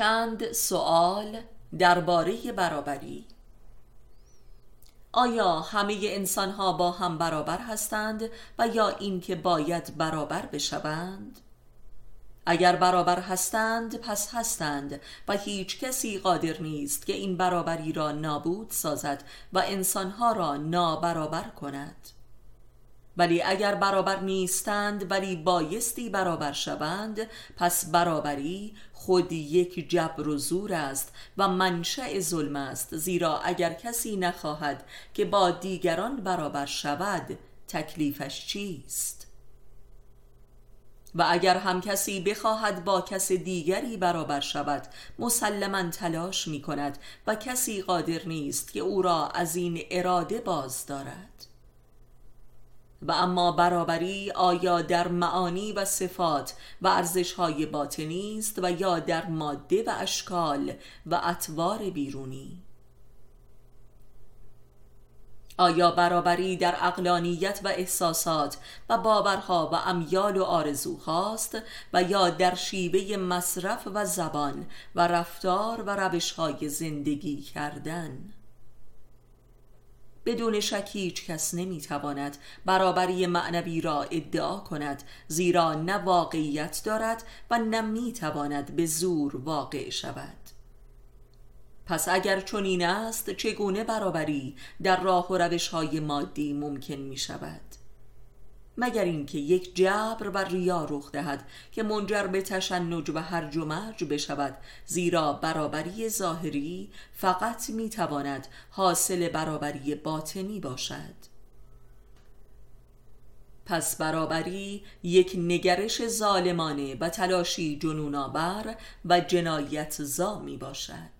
چند سوال درباره برابری آیا همه انسان ها با هم برابر هستند و یا اینکه باید برابر بشوند؟ اگر برابر هستند پس هستند و هیچ کسی قادر نیست که این برابری را نابود سازد و انسانها را نابرابر کند ولی اگر برابر نیستند ولی بایستی برابر شوند پس برابری خود یک جبر و زور است و منشأ ظلم است. زیرا اگر کسی نخواهد که با دیگران برابر شود تکلیفش چیست؟ و اگر هم کسی بخواهد با کس دیگری برابر شود مسلما تلاش می کند و کسی قادر نیست که او را از این اراده باز دارد. و اما برابری آیا در معانی و صفات و ارزشهای باطنی است و یا در ماده و اشکال و اطوار بیرونی؟ آیا برابری در اقلانیت و احساسات و باورها و امیال و آرزوهاست و یا در شیوه مصرف و زبان و رفتار و روشهای زندگی کردن؟ بدون شک هیچ کس نمی‌تواند برابری معنوی را ادعا کند زیرا نه واقعیت دارد و نه می‌تواند به زور واقع شود. پس اگر چنین است چگونه برابری در راه و روش های مادی ممکن می شود مگر اینکه یک جبر و ریا رخ دهد که منجر به تشنج و هرج و مرج بشود زیرا برابری ظاهری فقط می تواند حاصل برابری باطنی باشد. پس برابری یک نگرش ظالمانه و تلاشی جنونآور و جنایت زا می باشد.